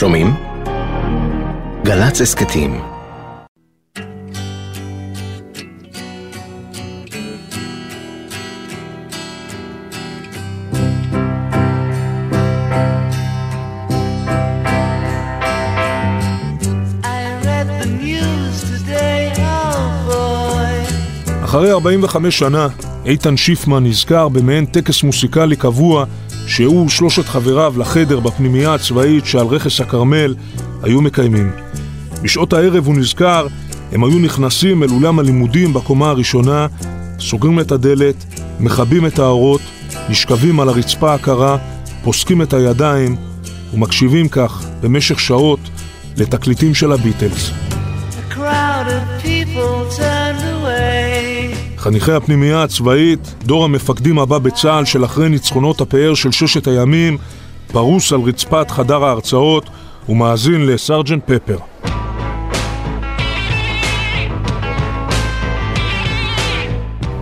שומעים? גל"צ הסכתים אחרי 45 שנה, איתן שיפמן נזכר במעין טקס מוסיקלי קבוע שהוא ושלושת חבריו לחדר בפנימייה הצבאית שעל רכס הכרמל היו מקיימים. בשעות הערב הוא נזכר, הם היו נכנסים אל אולם הלימודים בקומה הראשונה, סוגרים את הדלת, מכבים את האורות, נשכבים על הרצפה הקרה, פוסקים את הידיים ומקשיבים כך במשך שעות לתקליטים של הביטלס. חניכי הפנימייה הצבאית, דור המפקדים הבא בצה"ל של אחרי ניצחונות הפאר של ששת הימים, פרוס על רצפת חדר ההרצאות ומאזין לסרג'נט פפר.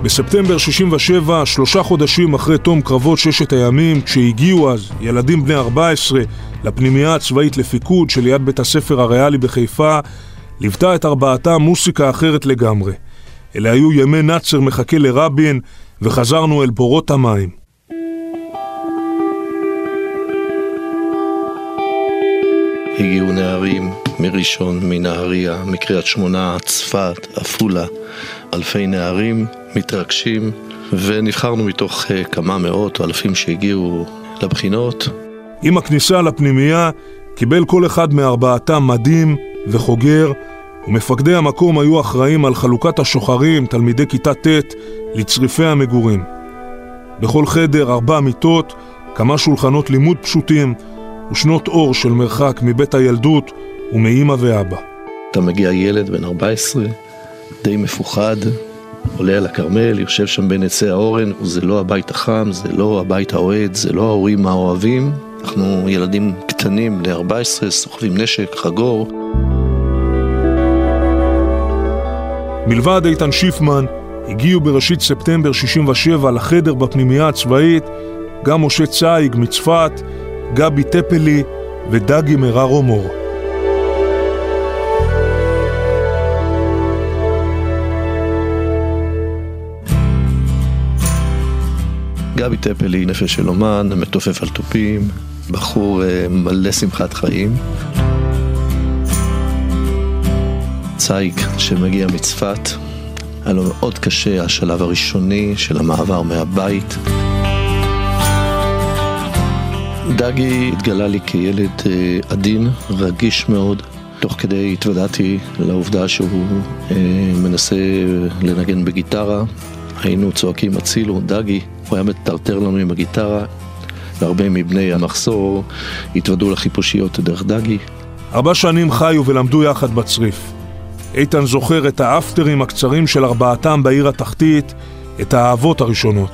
בספטמבר 67, שלושה חודשים אחרי תום קרבות ששת הימים, כשהגיעו אז ילדים בני 14 לפנימייה הצבאית לפיקוד שליד בית הספר הריאלי בחיפה, ליוותה את ארבעתם מוסיקה אחרת לגמרי. אלה היו ימי נאצר מחכה לרבין, וחזרנו אל בורות המים. הגיעו נערים מראשון, מנהריה, מקריית שמונה, צפת, עפולה, אלפי נערים מתרגשים, ונבחרנו מתוך uh, כמה מאות או אלפים שהגיעו לבחינות. עם הכניסה לפנימייה קיבל כל אחד מארבעתם מדים וחוגר, ומפקדי המקום היו אחראים על חלוקת השוחרים, תלמידי כיתה ט', לצריפי המגורים. בכל חדר ארבע מיטות, כמה שולחנות לימוד פשוטים, ושנות אור של מרחק מבית הילדות ומאימא ואבא. אתה מגיע ילד בן 14, די מפוחד, עולה על הכרמל, יושב שם בין עצי האורן, זה לא הבית החם, זה לא הבית האוהד, זה לא ההורים האוהבים. אנחנו ילדים קטנים, בני 14, סוחבים נשק, חגור. מלבד איתן שיפמן, הגיעו בראשית ספטמבר 67 לחדר בפנימייה הצבאית גם משה צייג מצפת, גבי טפלי ודגי מררו מור. גבי טפלי, נפש של אומן, מתופף על תופים, בחור אה, מלא שמחת חיים. צייק שמגיע מצפת, היה לו מאוד קשה השלב הראשוני של המעבר מהבית. דגי התגלה לי כילד אה, עדין, רגיש מאוד. תוך כדי התוודעתי לעובדה שהוא אה, מנסה לנגן בגיטרה. היינו צועקים הצילו, דגי, הוא היה מטרטר לנו עם הגיטרה, והרבה מבני המחסור התוודעו לחיפושיות דרך דגי. ארבע שנים חיו ולמדו יחד בצריף. איתן זוכר את האפטרים הקצרים של ארבעתם בעיר התחתית, את האהבות הראשונות.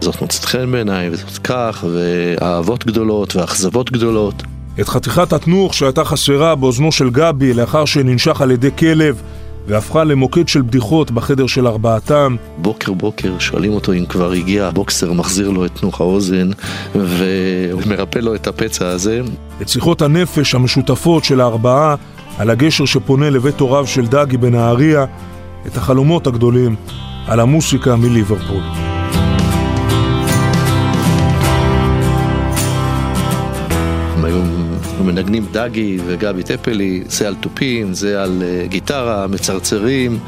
זאת מוצאת חן בעיניי, וזאת כך, ואהבות גדולות ואכזבות גדולות. את חתיכת התנוך שהייתה חסרה באוזנו של גבי לאחר שננשך על ידי כלב והפכה למוקד של בדיחות בחדר של ארבעתם. בוקר בוקר שואלים אותו אם כבר הגיע, הבוקסר מחזיר לו את תנוך האוזן ומרפא לו את הפצע הזה. את שיחות הנפש המשותפות של הארבעה על הגשר שפונה לבית הוריו של דגי בנהריה, את החלומות הגדולים על המוסיקה מליברפול. מנגנים דגי וגבי טפלי, זה על תופים, זה על uh, גיטרה, מצרצרים.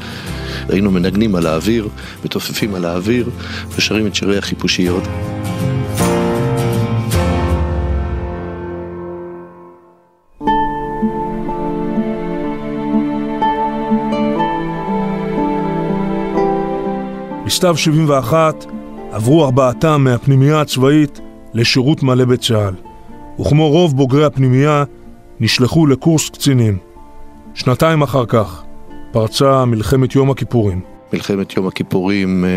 היינו מנגנים על האוויר, מתופפים על האוויר ושרים את שירי החיפושיות. בסתיו 71 עברו ארבעתם מהפנימייה הצבאית לשירות מלא בצה"ל, וכמו רוב בוגרי הפנימייה, נשלחו לקורס קצינים. שנתיים אחר כך פרצה מלחמת יום הכיפורים. מלחמת יום הכיפורים אה,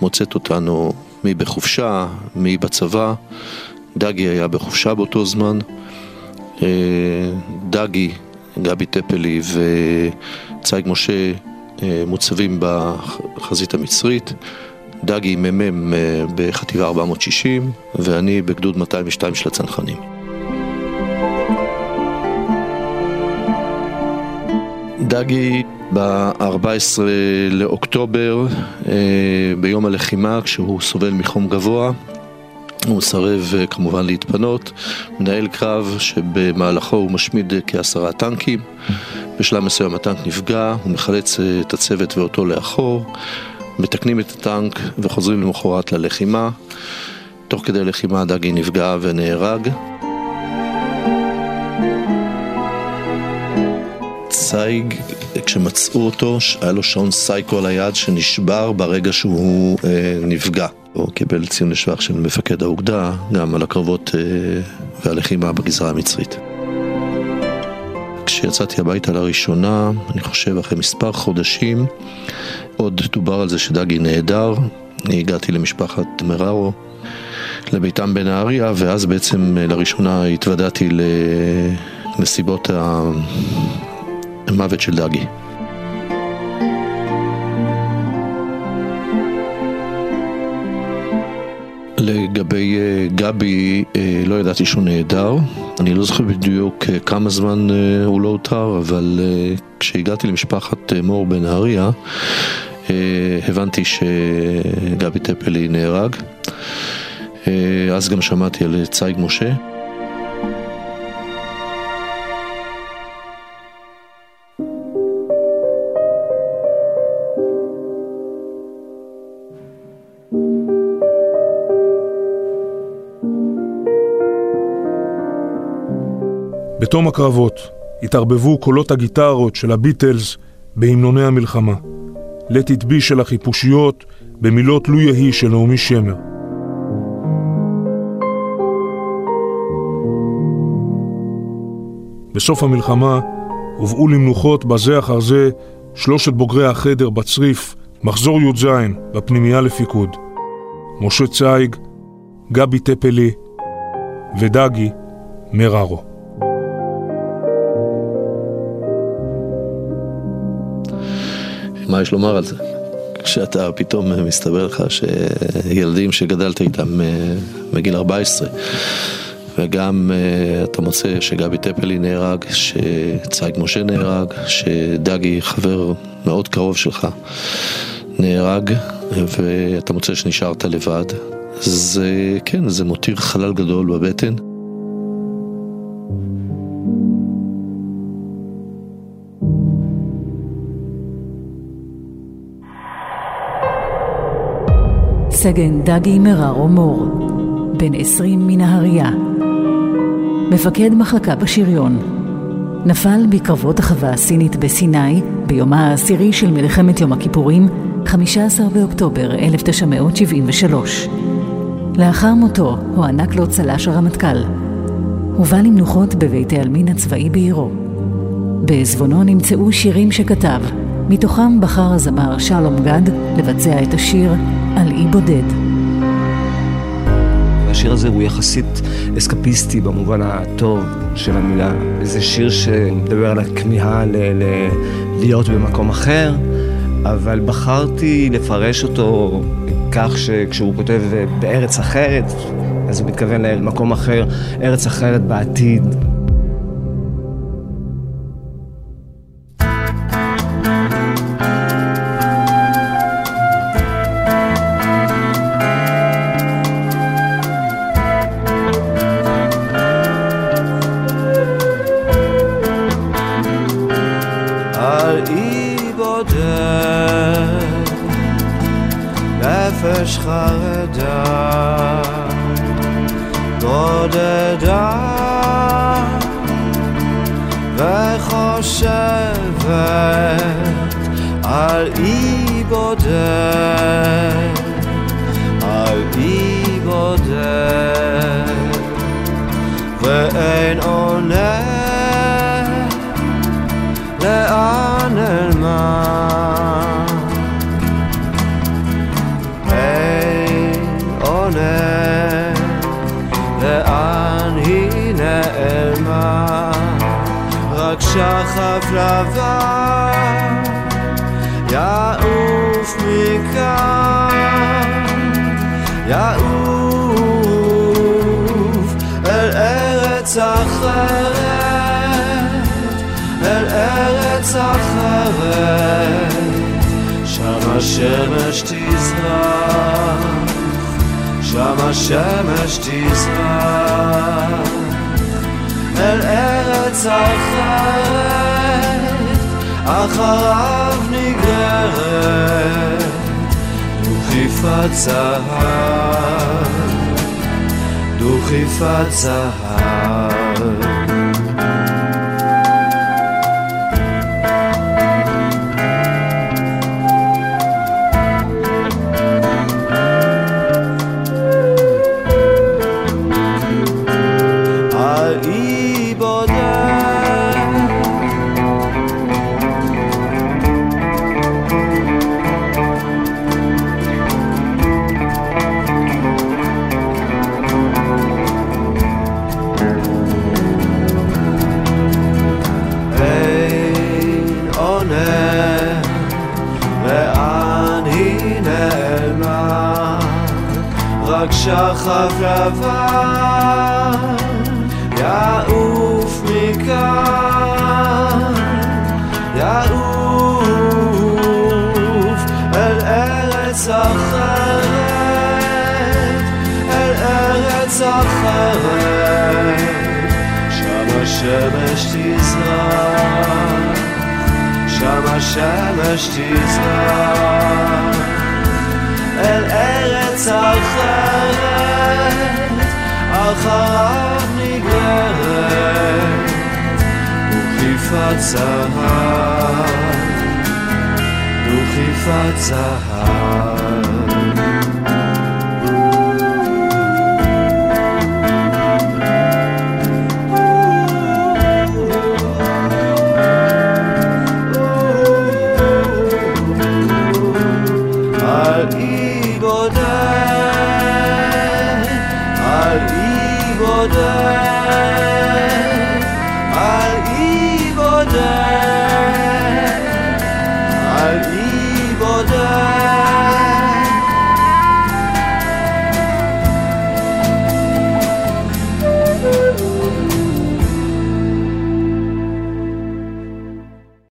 מוצאת אותנו מי בחופשה, מי בצבא. דגי היה בחופשה באותו זמן. אה, דגי, גבי טפלי וצייג משה מוצבים בחזית המצרית, דגי מ"מ אה, בחטיבה 460 ואני בגדוד 202 של הצנחנים. דגי ב-14 לאוקטובר, אה, ביום הלחימה, כשהוא סובל מחום גבוה, הוא מסרב אה, כמובן להתפנות, מנהל קרב שבמהלכו הוא משמיד כעשרה טנקים, בשלב מסוים הטנק נפגע, הוא מחלץ אה, את הצוות ואותו לאחור, מתקנים את הטנק וחוזרים למחרת ללחימה. תוך כדי לחימה דגי נפגע ונהרג. צייג, כשמצאו אותו, היה לו שעון סייקו על היד שנשבר ברגע שהוא אה, נפגע. הוא קיבל ציון לשבח של מפקד האוגדה, גם על הקרבות אה, והלחימה בגזרה המצרית. כשיצאתי הביתה לראשונה, אני חושב אחרי מספר חודשים, עוד דובר על זה שדגי נהדר. אני הגעתי למשפחת מררו, לביתם בנהריה, ואז בעצם אה, לראשונה התוודעתי לנסיבות המוות של דגי. לגבי אה, גבי, אה, לא ידעתי שהוא נהדר. אני לא זוכר בדיוק כמה זמן הוא לא אותר, אבל כשהגעתי למשפחת מור בנהריה, הבנתי שגבי טפלי נהרג. אה, אז גם שמעתי על צייג משה. בתום הקרבות התערבבו קולות הגיטרות של הביטלס בהמנוני המלחמה. let it be של החיפושיות במילות לו יהי של נעמי שמר. בסוף המלחמה הובאו למנוחות בזה אחר זה שלושת בוגרי החדר בצריף, מחזור י"ז, בפנימייה לפיקוד. משה צייג, גבי טפלי ודגי מררו. מה יש לומר על זה? כשאתה פתאום מסתבר לך שילדים שגדלת איתם אה, מגיל 14 וגם uh, אתה מוצא שגבי טפלי נהרג, שצייג משה נהרג, שדגי, חבר מאוד קרוב שלך, נהרג, ואתה מוצא שנשארת לבד. זה, כן, זה מותיר חלל גדול בבטן. סגן דגי מררו מור, בן עשרים מנהריה, מפקד מחלקה בשריון. נפל בקרבות החווה הסינית בסיני ביומה העשירי של מלחמת יום הכיפורים, 15 באוקטובר 1973. לאחר מותו הוענק לו צל"ש הרמטכ"ל. הובא למנוחות בבית העלמין הצבאי בעירו. בעזבונו נמצאו שירים שכתב, מתוכם בחר הזמר שלום גד לבצע את השיר "על בודד". השיר הזה הוא יחסית אסקפיסטי במובן הטוב של המילה. זה שיר שמדבר על הכמיהה ל- ל- להיות במקום אחר, אבל בחרתי לפרש אותו כך שכשהוא כותב בארץ אחרת, אז הוא מתכוון למקום אחר, ארץ אחרת בעתיד. שחף יעוף מכאן, יעוף אל ארץ אחרת, אל ארץ אחרת השמש תזרח, שם השמש תזרח, אל ארץ אחרת, אחריו דוכיפת זהב, דוכיפת זהב. שחף לבן יעוף מכאן, יעוף אל ארץ אחרת, אל ארץ אחרת, שם השמש תזרח, שם השמש תזרח. אל ארץ אחרת, אחריו נגררת, וכיפת זהב, וכיפת זהב. other